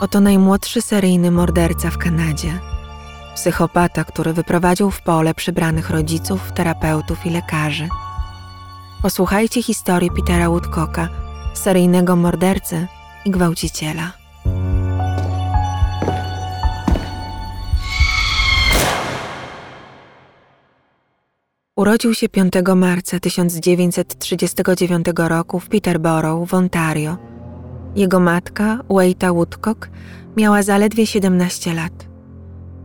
Oto najmłodszy seryjny morderca w Kanadzie. Psychopata, który wyprowadził w pole przybranych rodziców, terapeutów i lekarzy. Posłuchajcie historii Petera Woodcocka, seryjnego mordercy i gwałciciela. Urodził się 5 marca 1939 roku w Peterborough w Ontario. Jego matka, Waita Woodcock, miała zaledwie 17 lat.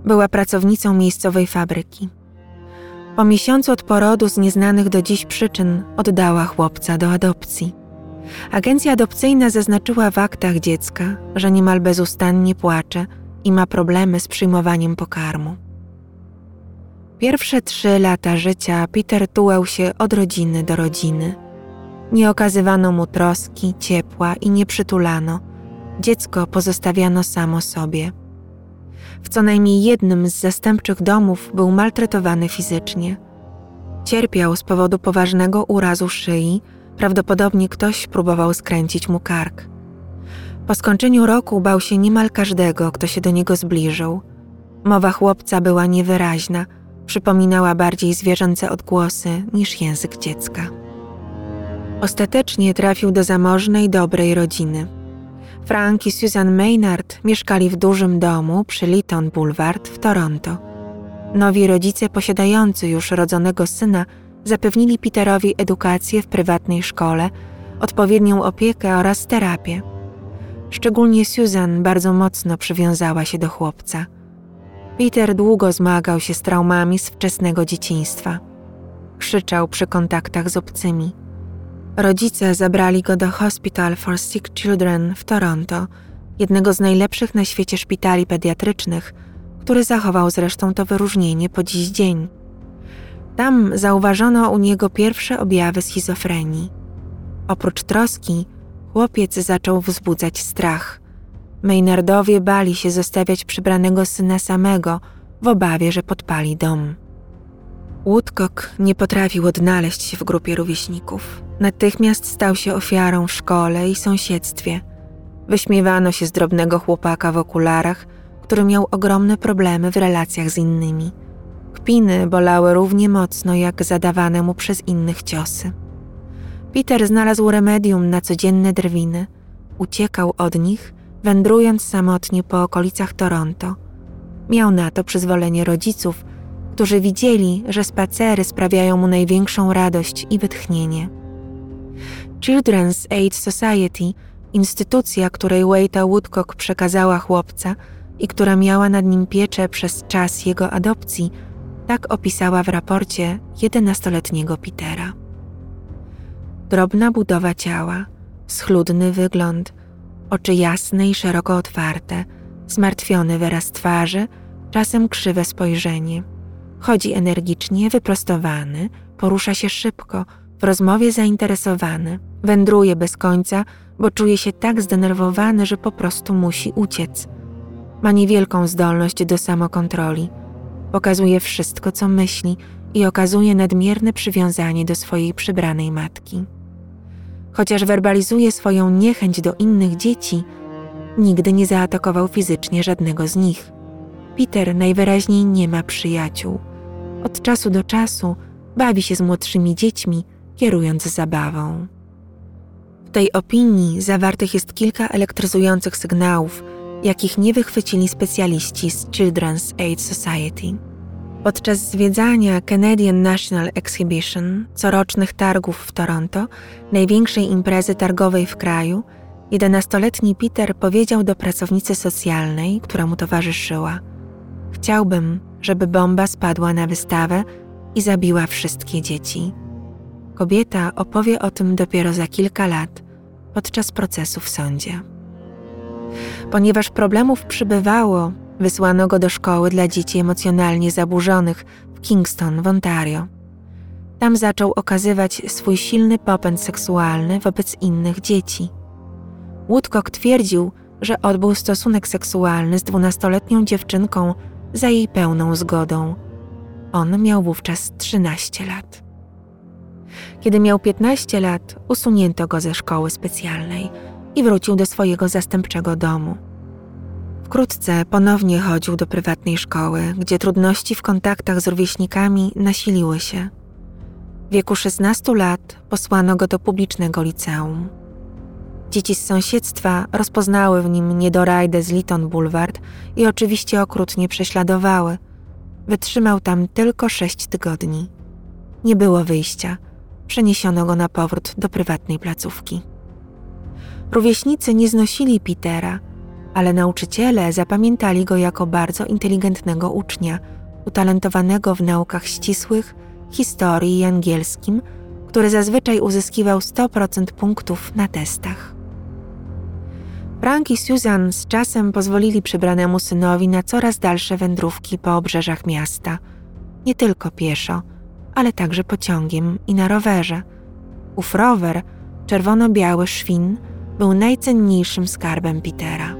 Była pracownicą miejscowej fabryki. Po miesiącu od porodu z nieznanych do dziś przyczyn oddała chłopca do adopcji. Agencja adopcyjna zaznaczyła w aktach dziecka, że niemal bezustannie płacze i ma problemy z przyjmowaniem pokarmu. Pierwsze trzy lata życia Peter tułał się od rodziny do rodziny. Nie okazywano mu troski, ciepła i nie przytulano. Dziecko pozostawiano samo sobie. W co najmniej jednym z zastępczych domów był maltretowany fizycznie. Cierpiał z powodu poważnego urazu szyi, prawdopodobnie ktoś próbował skręcić mu kark. Po skończeniu roku bał się niemal każdego, kto się do niego zbliżył. Mowa chłopca była niewyraźna, przypominała bardziej zwierzęce odgłosy niż język dziecka. Ostatecznie trafił do zamożnej, dobrej rodziny. Frank i Susan Maynard mieszkali w dużym domu przy Lytton Boulevard w Toronto. Nowi rodzice posiadający już rodzonego syna zapewnili Peterowi edukację w prywatnej szkole, odpowiednią opiekę oraz terapię. Szczególnie Susan bardzo mocno przywiązała się do chłopca. Peter długo zmagał się z traumami z wczesnego dzieciństwa. Krzyczał przy kontaktach z obcymi. Rodzice zabrali go do Hospital for Sick Children w Toronto, jednego z najlepszych na świecie szpitali pediatrycznych, który zachował zresztą to wyróżnienie po dziś dzień. Tam zauważono u niego pierwsze objawy schizofrenii. Oprócz troski, chłopiec zaczął wzbudzać strach. Maynardowie bali się zostawiać przybranego syna samego, w obawie, że podpali dom. Woodcock nie potrafił odnaleźć się w grupie rówieśników. Natychmiast stał się ofiarą w szkole i sąsiedztwie. Wyśmiewano się z drobnego chłopaka w okularach, który miał ogromne problemy w relacjach z innymi. Kpiny bolały równie mocno jak zadawane mu przez innych ciosy. Peter znalazł remedium na codzienne drwiny. Uciekał od nich, wędrując samotnie po okolicach Toronto. Miał na to przyzwolenie rodziców, którzy widzieli, że spacery sprawiają mu największą radość i wytchnienie. Children's Aid Society, instytucja, której Waita Woodcock przekazała chłopca i która miała nad nim pieczę przez czas jego adopcji, tak opisała w raporcie jedenastoletniego Petera. Drobna budowa ciała, schludny wygląd, oczy jasne i szeroko otwarte, zmartwiony wyraz twarzy, czasem krzywe spojrzenie. Chodzi energicznie, wyprostowany, porusza się szybko, w rozmowie zainteresowany, wędruje bez końca, bo czuje się tak zdenerwowany, że po prostu musi uciec. Ma niewielką zdolność do samokontroli – Pokazuje wszystko, co myśli i okazuje nadmierne przywiązanie do swojej przybranej matki. Chociaż werbalizuje swoją niechęć do innych dzieci, nigdy nie zaatakował fizycznie żadnego z nich. Peter najwyraźniej nie ma przyjaciół. Od czasu do czasu bawi się z młodszymi dziećmi, kierując zabawą. Tej opinii zawartych jest kilka elektryzujących sygnałów, jakich nie wychwycili specjaliści z Children's Aid Society. Podczas zwiedzania Canadian National Exhibition, corocznych targów w Toronto, największej imprezy targowej w kraju, jedenastoletni Peter powiedział do pracownicy socjalnej, która mu towarzyszyła: Chciałbym, żeby bomba spadła na wystawę i zabiła wszystkie dzieci. Kobieta opowie o tym dopiero za kilka lat, podczas procesu w sądzie. Ponieważ problemów przybywało, wysłano go do szkoły dla dzieci emocjonalnie zaburzonych w Kingston w Ontario. Tam zaczął okazywać swój silny popęd seksualny wobec innych dzieci. Woodcock twierdził, że odbył stosunek seksualny z dwunastoletnią dziewczynką za jej pełną zgodą. On miał wówczas 13 lat. Kiedy miał 15 lat, usunięto go ze szkoły specjalnej i wrócił do swojego zastępczego domu. Wkrótce ponownie chodził do prywatnej szkoły, gdzie trudności w kontaktach z rówieśnikami nasiliły się. W wieku 16 lat posłano go do publicznego liceum. Dzieci z sąsiedztwa rozpoznały w nim niedorajdę z Litton Boulevard i oczywiście okrutnie prześladowały. Wytrzymał tam tylko sześć tygodni. Nie było wyjścia. Przeniesiono go na powrót do prywatnej placówki. Rówieśnicy nie znosili Petera, ale nauczyciele zapamiętali go jako bardzo inteligentnego ucznia, utalentowanego w naukach ścisłych, historii i angielskim, który zazwyczaj uzyskiwał 100% punktów na testach. Frank i Susan z czasem pozwolili przybranemu synowi na coraz dalsze wędrówki po obrzeżach miasta, nie tylko pieszo, ale także pociągiem i na rowerze. Ów rower, czerwono-biały szwin, był najcenniejszym skarbem Petera.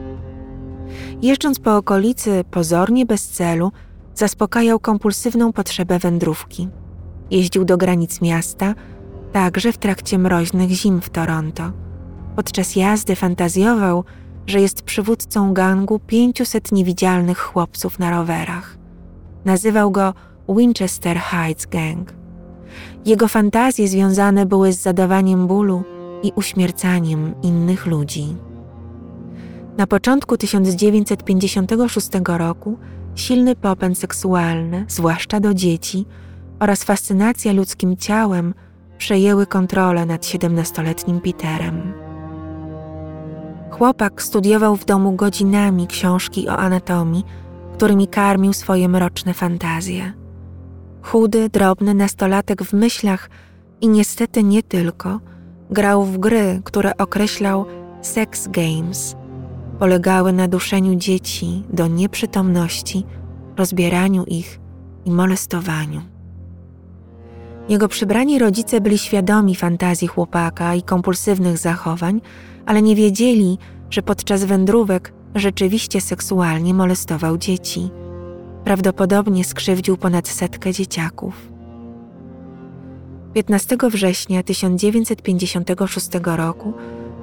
Jeżdżąc po okolicy pozornie bez celu, zaspokajał kompulsywną potrzebę wędrówki. Jeździł do granic miasta, także w trakcie mroźnych zim w Toronto. Podczas jazdy fantazjował, że jest przywódcą gangu 500 niewidzialnych chłopców na rowerach. Nazywał go Winchester Heights Gang. Jego fantazje związane były z zadawaniem bólu i uśmiercaniem innych ludzi. Na początku 1956 roku silny popęd seksualny, zwłaszcza do dzieci, oraz fascynacja ludzkim ciałem przejęły kontrolę nad 17-letnim Peterem. Chłopak studiował w domu godzinami książki o anatomii, którymi karmił swoje mroczne fantazje. Chudy, drobny nastolatek w myślach i niestety nie tylko, grał w gry, które określał sex games. Polegały na duszeniu dzieci do nieprzytomności, rozbieraniu ich i molestowaniu. Jego przybrani rodzice byli świadomi fantazji chłopaka i kompulsywnych zachowań, ale nie wiedzieli, że podczas wędrówek rzeczywiście seksualnie molestował dzieci. Prawdopodobnie skrzywdził ponad setkę dzieciaków. 15 września 1956 roku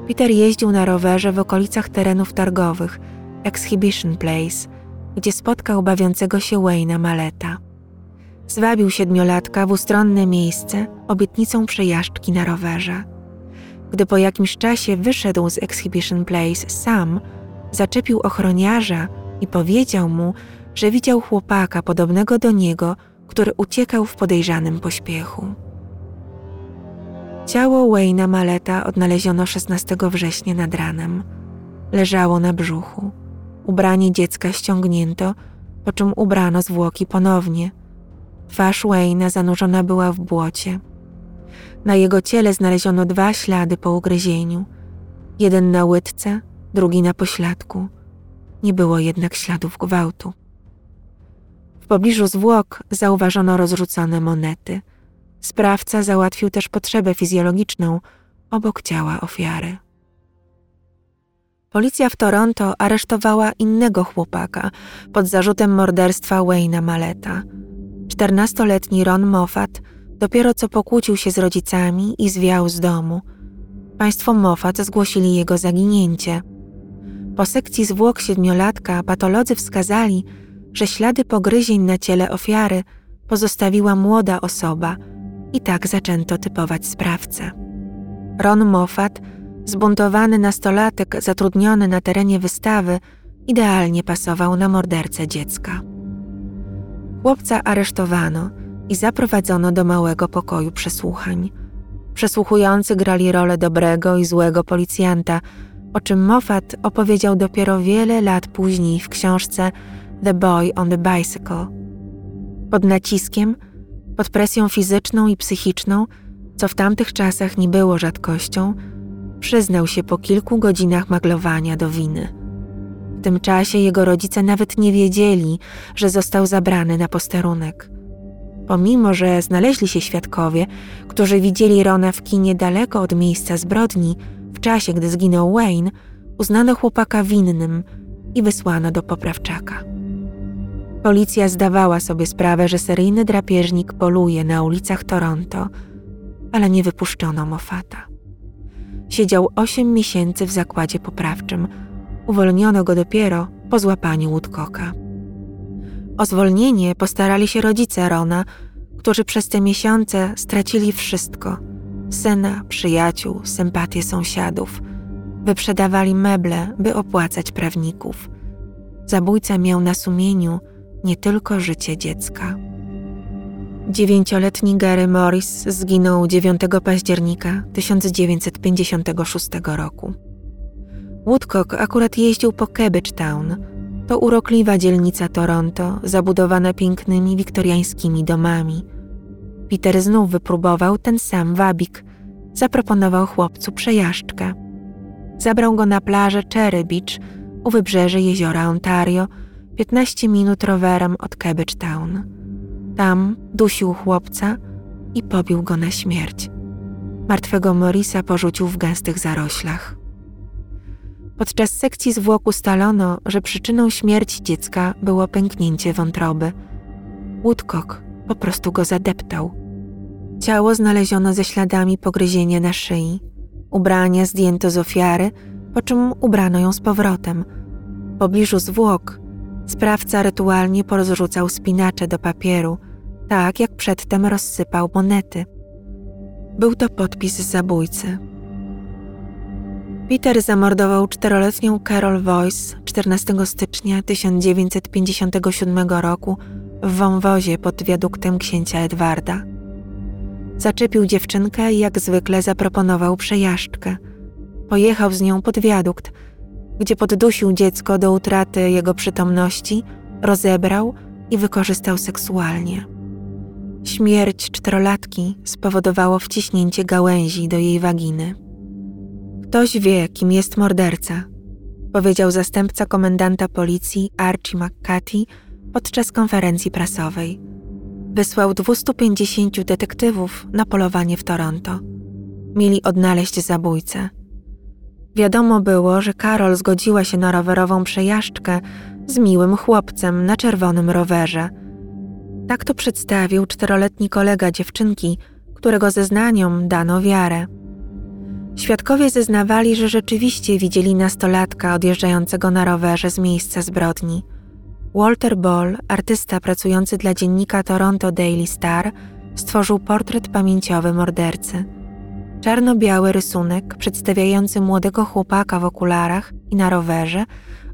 Peter jeździł na rowerze w okolicach terenów targowych Exhibition Place, gdzie spotkał bawiącego się Wayne'a Maleta. Zwabił siedmiolatka w ustronne miejsce obietnicą przejażdżki na rowerze. Gdy po jakimś czasie wyszedł z Exhibition Place sam, zaczepił ochroniarza i powiedział mu, że widział chłopaka podobnego do niego, który uciekał w podejrzanym pośpiechu. Ciało Wayna Maleta odnaleziono 16 września nad ranem. Leżało na brzuchu. Ubranie dziecka ściągnięto, po czym ubrano zwłoki ponownie. Twarz Wayna zanurzona była w błocie. Na jego ciele znaleziono dwa ślady po ugryzieniu. Jeden na łydce, drugi na pośladku. Nie było jednak śladów gwałtu. Pobliżu zwłok zauważono rozrzucone monety. Sprawca załatwił też potrzebę fizjologiczną obok ciała ofiary. Policja w Toronto aresztowała innego chłopaka pod zarzutem morderstwa Wayne'a Maleta. Czternastoletni Ron Moffat dopiero co pokłócił się z rodzicami i zwiał z domu. Państwo Moffat zgłosili jego zaginięcie. Po sekcji zwłok siedmiolatka patolodzy wskazali, że ślady pogryzień na ciele ofiary pozostawiła młoda osoba i tak zaczęto typować sprawcę. Ron Moffat, zbuntowany nastolatek zatrudniony na terenie wystawy, idealnie pasował na mordercę dziecka. Chłopca aresztowano i zaprowadzono do małego pokoju przesłuchań. Przesłuchujący grali rolę dobrego i złego policjanta, o czym Moffat opowiedział dopiero wiele lat później w książce The Boy on the Bicycle. Pod naciskiem, pod presją fizyczną i psychiczną, co w tamtych czasach nie było rzadkością, przyznał się po kilku godzinach maglowania do winy. W tym czasie jego rodzice nawet nie wiedzieli, że został zabrany na posterunek. Pomimo, że znaleźli się świadkowie, którzy widzieli Rona w kinie daleko od miejsca zbrodni, w czasie, gdy zginął Wayne, uznano chłopaka winnym i wysłano do poprawczaka. Policja zdawała sobie sprawę, że seryjny drapieżnik poluje na ulicach Toronto, ale nie wypuszczono Moffata. Siedział osiem miesięcy w zakładzie poprawczym. Uwolniono go dopiero po złapaniu Woodcocka. O zwolnienie postarali się rodzice Rona, którzy przez te miesiące stracili wszystko: syna, przyjaciół, sympatię sąsiadów. Wyprzedawali meble, by opłacać prawników. Zabójca miał na sumieniu nie tylko życie dziecka. Dziewięcioletni Gary Morris zginął 9 października 1956 roku. Woodcock akurat jeździł po Cabbage Town. To urokliwa dzielnica Toronto, zabudowana pięknymi wiktoriańskimi domami. Peter znów wypróbował ten sam wabik. Zaproponował chłopcu przejażdżkę. Zabrał go na plażę Cherry Beach u wybrzeży jeziora Ontario, 15 minut rowerem od Cabbage Town. Tam dusił chłopca i pobił go na śmierć. Martwego Morisa porzucił w gęstych zaroślach. Podczas sekcji zwłok ustalono, że przyczyną śmierci dziecka było pęknięcie wątroby. Woodcock po prostu go zadeptał. Ciało znaleziono ze śladami pogryzienia na szyi. Ubrania zdjęto z ofiary, po czym ubrano ją z powrotem. W pobliżu zwłok sprawca rytualnie porozrzucał spinacze do papieru, tak jak przedtem rozsypał monety. Był to podpis zabójcy. Peter zamordował czteroletnią Carol Voice 14 stycznia 1957 roku w wąwozie pod wiaduktem księcia Edwarda. Zaczepił dziewczynkę i jak zwykle zaproponował przejażdżkę. Pojechał z nią pod wiadukt, gdzie poddusił dziecko do utraty jego przytomności, rozebrał i wykorzystał seksualnie. Śmierć czterolatki spowodowało wciśnięcie gałęzi do jej waginy. Ktoś wie, kim jest morderca, powiedział zastępca komendanta policji Archie McCarthy podczas konferencji prasowej. Wysłał 250 detektywów na polowanie w Toronto. Mieli odnaleźć zabójcę. Wiadomo było, że Karol zgodziła się na rowerową przejażdżkę z miłym chłopcem na czerwonym rowerze. Tak to przedstawił czteroletni kolega dziewczynki, którego zeznaniom dano wiarę. Świadkowie zeznawali, że rzeczywiście widzieli nastolatka odjeżdżającego na rowerze z miejsca zbrodni. Walter Ball, artysta pracujący dla dziennika Toronto Daily Star, stworzył portret pamięciowy mordercy. Czarno-biały rysunek przedstawiający młodego chłopaka w okularach i na rowerze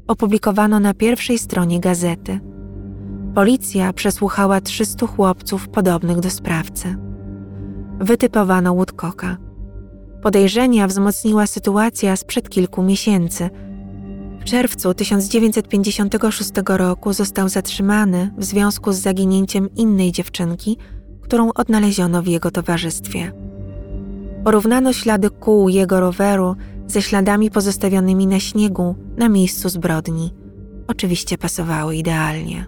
opublikowano na pierwszej stronie gazety. Policja przesłuchała 300 chłopców podobnych do sprawcy. Wytypowano Woodcocka – Podejrzenia wzmocniła sytuacja sprzed kilku miesięcy. W czerwcu 1956 roku został zatrzymany w związku z zaginięciem innej dziewczynki, którą odnaleziono w jego towarzystwie. Porównano ślady kół jego roweru ze śladami pozostawionymi na śniegu na miejscu zbrodni. Oczywiście pasowały idealnie.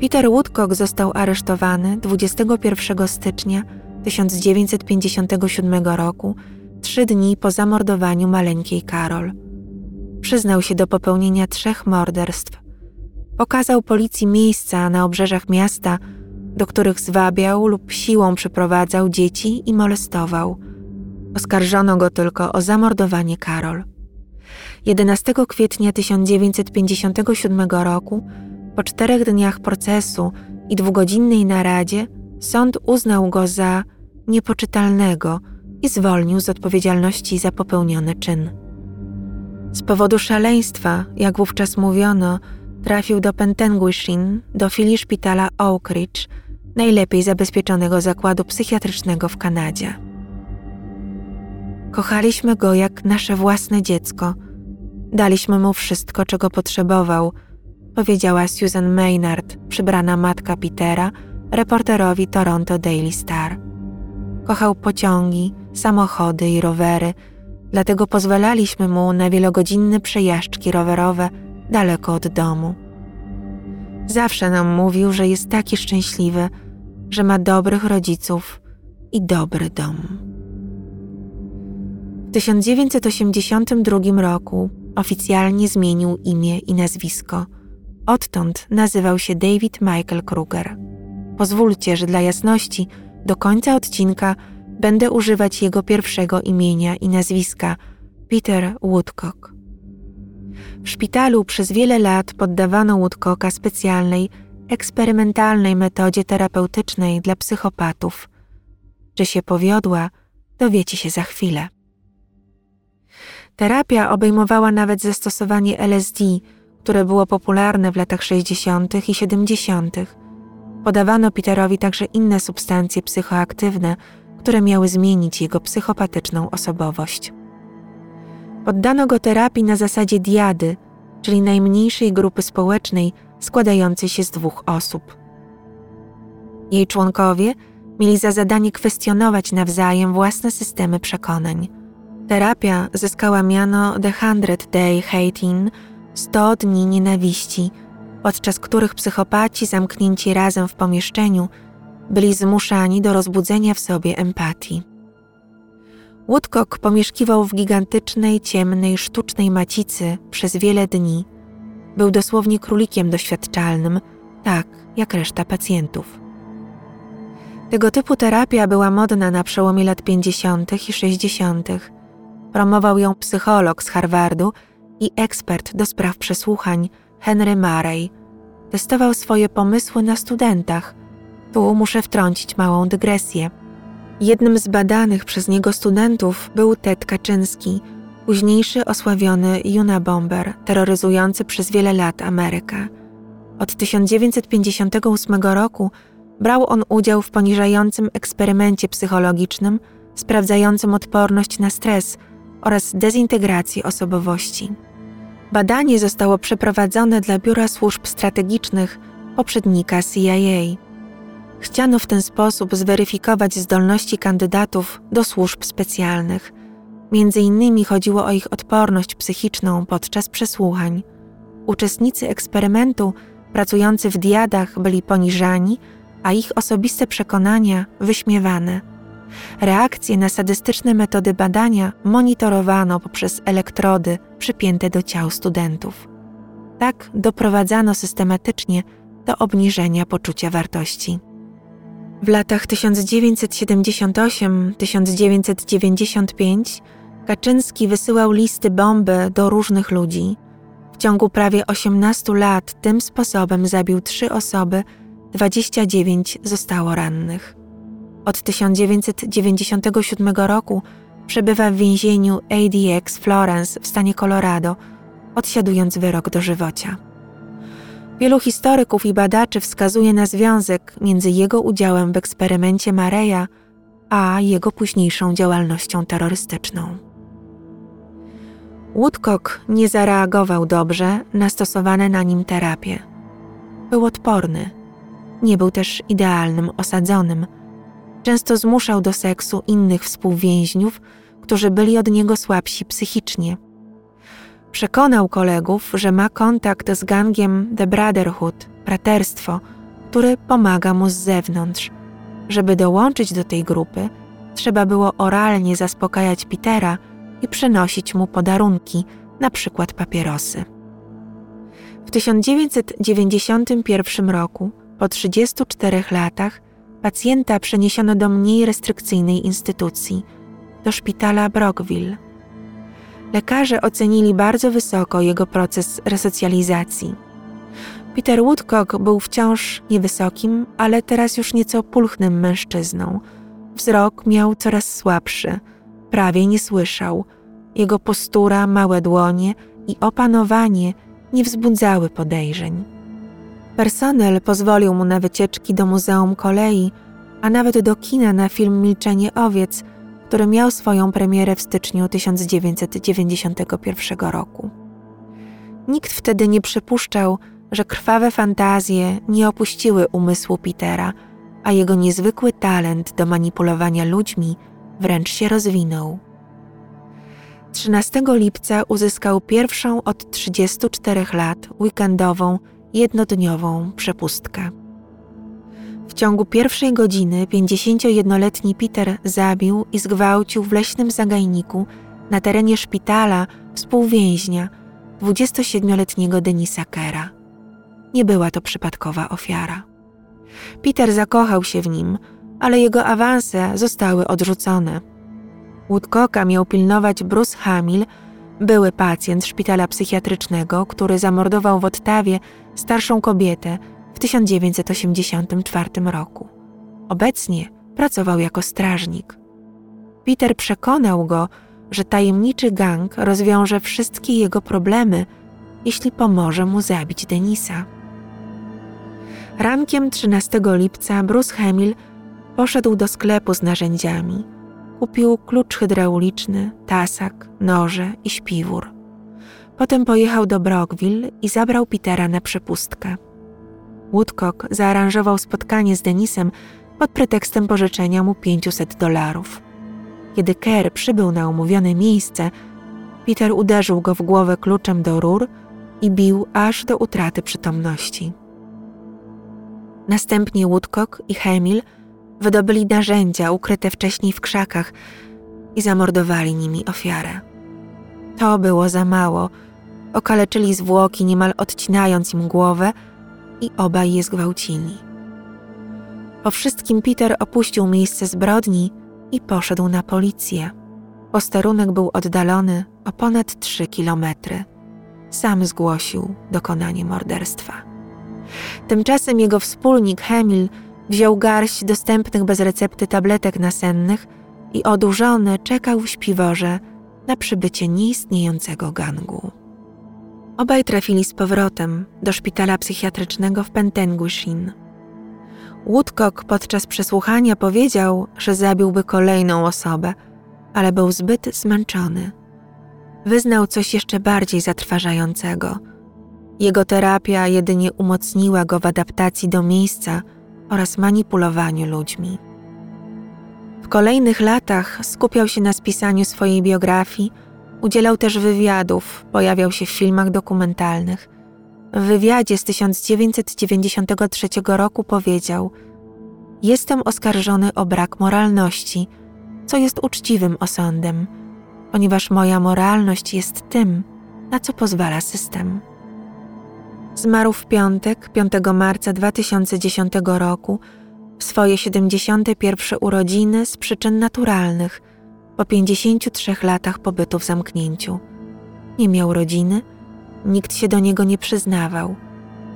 Peter Woodcock został aresztowany 21 stycznia 1957 roku, trzy dni po zamordowaniu maleńkiej Karol. Przyznał się do popełnienia trzech morderstw. Pokazał policji miejsca na obrzeżach miasta, do których zwabiał lub siłą przyprowadzał dzieci i molestował. Oskarżono go tylko o zamordowanie Karol. 11 kwietnia 1957 roku, po czterech dniach procesu i dwugodzinnej naradzie, sąd uznał go za niepoczytalnego i zwolnił z odpowiedzialności za popełniony czyn. Z powodu szaleństwa, jak wówczas mówiono, trafił do Pentenguishin, do filii szpitala Oak Ridge, najlepiej zabezpieczonego zakładu psychiatrycznego w Kanadzie. Kochaliśmy go jak nasze własne dziecko. Daliśmy mu wszystko, czego potrzebował, powiedziała Susan Maynard, przybrana matka Petera, reporterowi Toronto Daily Star. Kochał pociągi, samochody i rowery, dlatego pozwalaliśmy mu na wielogodzinne przejażdżki rowerowe daleko od domu. Zawsze nam mówił, że jest taki szczęśliwy, że ma dobrych rodziców i dobry dom. W 1982 roku oficjalnie zmienił imię i nazwisko. Odtąd nazywał się David Michael Kruger. Pozwólcie, że dla jasności do końca odcinka będę używać jego pierwszego imienia i nazwiska Peter Woodcock. W szpitalu przez wiele lat poddawano Woodcocka specjalnej, eksperymentalnej metodzie terapeutycznej dla psychopatów. Czy się powiodła, dowiecie się za chwilę. Terapia obejmowała nawet zastosowanie LSD, które było popularne w latach 60. i 70. Podawano Peterowi także inne substancje psychoaktywne, które miały zmienić jego psychopatyczną osobowość. Poddano go terapii na zasadzie diady, czyli najmniejszej grupy społecznej składającej się z dwóch osób. Jej członkowie mieli za zadanie kwestionować nawzajem własne systemy przekonań. Terapia zyskała miano The Hundred Day Hating 100 dni nienawiści, podczas których psychopaci zamknięci razem w pomieszczeniu byli zmuszani do rozbudzenia w sobie empatii. Woodcock pomieszkiwał w gigantycznej, ciemnej, sztucznej macicy przez wiele dni. Był dosłownie królikiem doświadczalnym, tak jak reszta pacjentów. Tego typu terapia była modna na przełomie lat 50. i 60. Promował ją psycholog z Harvardu i ekspert do spraw przesłuchań Henry Murray. Testował swoje pomysły na studentach. Tu muszę wtrącić małą dygresję. Jednym z badanych przez niego studentów był Ted Kaczynski, późniejszy osławiony Unabomber, terroryzujący przez wiele lat Amerykę. Od 1958 roku brał on udział w poniżającym eksperymencie psychologicznym sprawdzającym odporność na stres oraz dezintegrację osobowości. Badanie zostało przeprowadzone dla Biura Służb Strategicznych poprzednika CIA. Chciano w ten sposób zweryfikować zdolności kandydatów do służb specjalnych. Między innymi chodziło o ich odporność psychiczną podczas przesłuchań. Uczestnicy eksperymentu pracujący w diadach byli poniżani, a ich osobiste przekonania wyśmiewane. Reakcje na sadystyczne metody badania monitorowano poprzez elektrody przypięte do ciał studentów. Tak doprowadzano systematycznie do obniżenia poczucia wartości. W latach 1978-1995 Kaczynski wysyłał listy bomby do różnych ludzi. W ciągu prawie 18 lat tym sposobem zabił trzy osoby, 29 zostało rannych. Od 1997 roku przebywa w więzieniu ADX Florence w stanie Colorado, odsiadując wyrok dożywocia. Wielu historyków i badaczy wskazuje na związek między jego udziałem w eksperymencie Mareya a jego późniejszą działalnością terrorystyczną. Woodcock nie zareagował dobrze na stosowane na nim terapie. Był odporny. Nie był też idealnym osadzonym. Często zmuszał do seksu innych współwięźniów, którzy byli od niego słabsi psychicznie – Przekonał kolegów, że ma kontakt z gangiem The Brotherhood, braterstwo, który pomaga mu z zewnątrz. Żeby dołączyć do tej grupy, trzeba było oralnie zaspokajać Petera i przynosić mu podarunki, na przykład papierosy. W 1991 roku, po 34 latach, pacjenta przeniesiono do mniej restrykcyjnej instytucji, do szpitala Brockville Lekarze ocenili bardzo wysoko jego proces resocjalizacji. Peter Woodcock był wciąż niewysokim, ale teraz już nieco pulchnym mężczyzną. Wzrok miał coraz słabszy, prawie nie słyszał. Jego postura, małe dłonie i opanowanie nie wzbudzały podejrzeń. Personel pozwolił mu na wycieczki do Muzeum Kolei, a nawet do kina na film Milczenie Owiec – który miał swoją premierę w styczniu 1991 roku. Nikt wtedy nie przypuszczał, że krwawe fantazje nie opuściły umysłu Petera, a jego niezwykły talent do manipulowania ludźmi wręcz się rozwinął. 13 lipca uzyskał pierwszą od 34 lat weekendową, jednodniową przepustkę. Ciągu pierwszej godziny 51-letni Peter zabił i zgwałcił w leśnym zagajniku na terenie szpitala współwięźnia 27-letniego Denisa Kera. Nie była to przypadkowa ofiara. Peter zakochał się w nim, ale jego awanse zostały odrzucone. Woodcocka miał pilnować Bruce Hamill, były pacjent szpitala psychiatrycznego, który zamordował w Ottawie starszą kobietę w 1984 roku. Obecnie pracował jako strażnik. Peter przekonał go, że tajemniczy gang rozwiąże wszystkie jego problemy, jeśli pomoże mu zabić Denisa. Rankiem 13 lipca Bruce Hemil poszedł do sklepu z narzędziami. Kupił klucz hydrauliczny, tasak, noże i śpiwór. Potem pojechał do Brockville i zabrał Petera na przepustkę. Woodcock zaaranżował spotkanie z Denisem pod pretekstem pożyczenia mu 500 dolarów. Kiedy Kerr przybył na umówione miejsce, Peter uderzył go w głowę kluczem do rur i bił aż do utraty przytomności. Następnie Woodcock i Hemil wydobyli narzędzia ukryte wcześniej w krzakach i zamordowali nimi ofiarę. To było za mało. Okaleczyli zwłoki, niemal odcinając im głowę i obaj je zgwałcili. Po wszystkim Peter opuścił miejsce zbrodni i poszedł na policję. Posterunek był oddalony o ponad trzy kilometry. Sam zgłosił dokonanie morderstwa. Tymczasem jego wspólnik Hemil wziął garść dostępnych bez recepty tabletek nasennych i odurzony czekał w śpiworze na przybycie nieistniejącego gangu. Obaj trafili z powrotem do szpitala psychiatrycznego w Pentenguishin. Woodcock podczas przesłuchania powiedział, że zabiłby kolejną osobę, ale był zbyt zmęczony. Wyznał coś jeszcze bardziej zatrważającego. Jego terapia jedynie umocniła go w adaptacji do miejsca oraz manipulowaniu ludźmi. W kolejnych latach skupiał się na spisaniu swojej biografii, udzielał też wywiadów, pojawiał się w filmach dokumentalnych – w wywiadzie z 1993 roku powiedział: Jestem oskarżony o brak moralności, co jest uczciwym osądem, ponieważ moja moralność jest tym, na co pozwala system. Zmarł w piątek, 5 marca 2010 roku, w swoje 71 urodziny z przyczyn naturalnych, po 53 latach pobytu w zamknięciu. Nie miał rodziny Nikt się do niego nie przyznawał.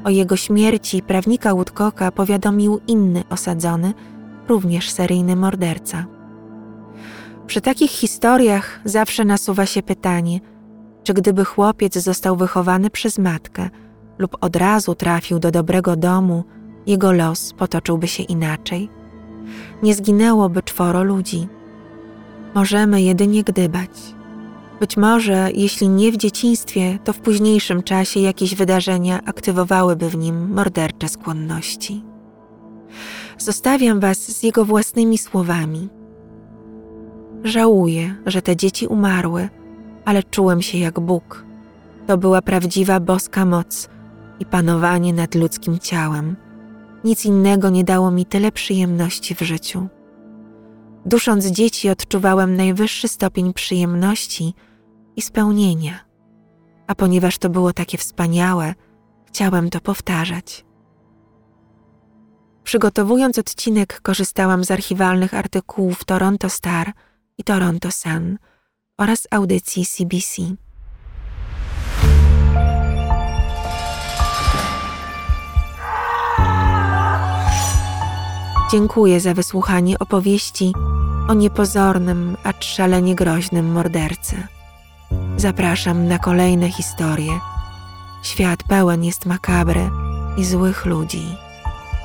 O jego śmierci prawnika Woodcocka powiadomił inny osadzony, również seryjny morderca. Przy takich historiach zawsze nasuwa się pytanie, czy gdyby chłopiec został wychowany przez matkę lub od razu trafił do dobrego domu, jego los potoczyłby się inaczej. Nie zginęłoby czworo ludzi. Możemy jedynie gdybać. Być może, jeśli nie w dzieciństwie, to w późniejszym czasie jakieś wydarzenia aktywowałyby w nim mordercze skłonności. Zostawiam Was z jego własnymi słowami. Żałuję, że te dzieci umarły, ale czułem się jak Bóg. To była prawdziwa boska moc i panowanie nad ludzkim ciałem. Nic innego nie dało mi tyle przyjemności w życiu. Dusząc dzieci, odczuwałem najwyższy stopień przyjemności i spełnienia. A ponieważ to było takie wspaniałe, chciałem to powtarzać. Przygotowując odcinek, korzystałam z archiwalnych artykułów Toronto Star i Toronto Sun oraz audycji CBC. Dziękuję za wysłuchanie opowieści o niepozornym, acz szalenie groźnym mordercy. Zapraszam na kolejne historie. Świat pełen jest makabry i złych ludzi.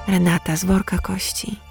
Renata z worka kości.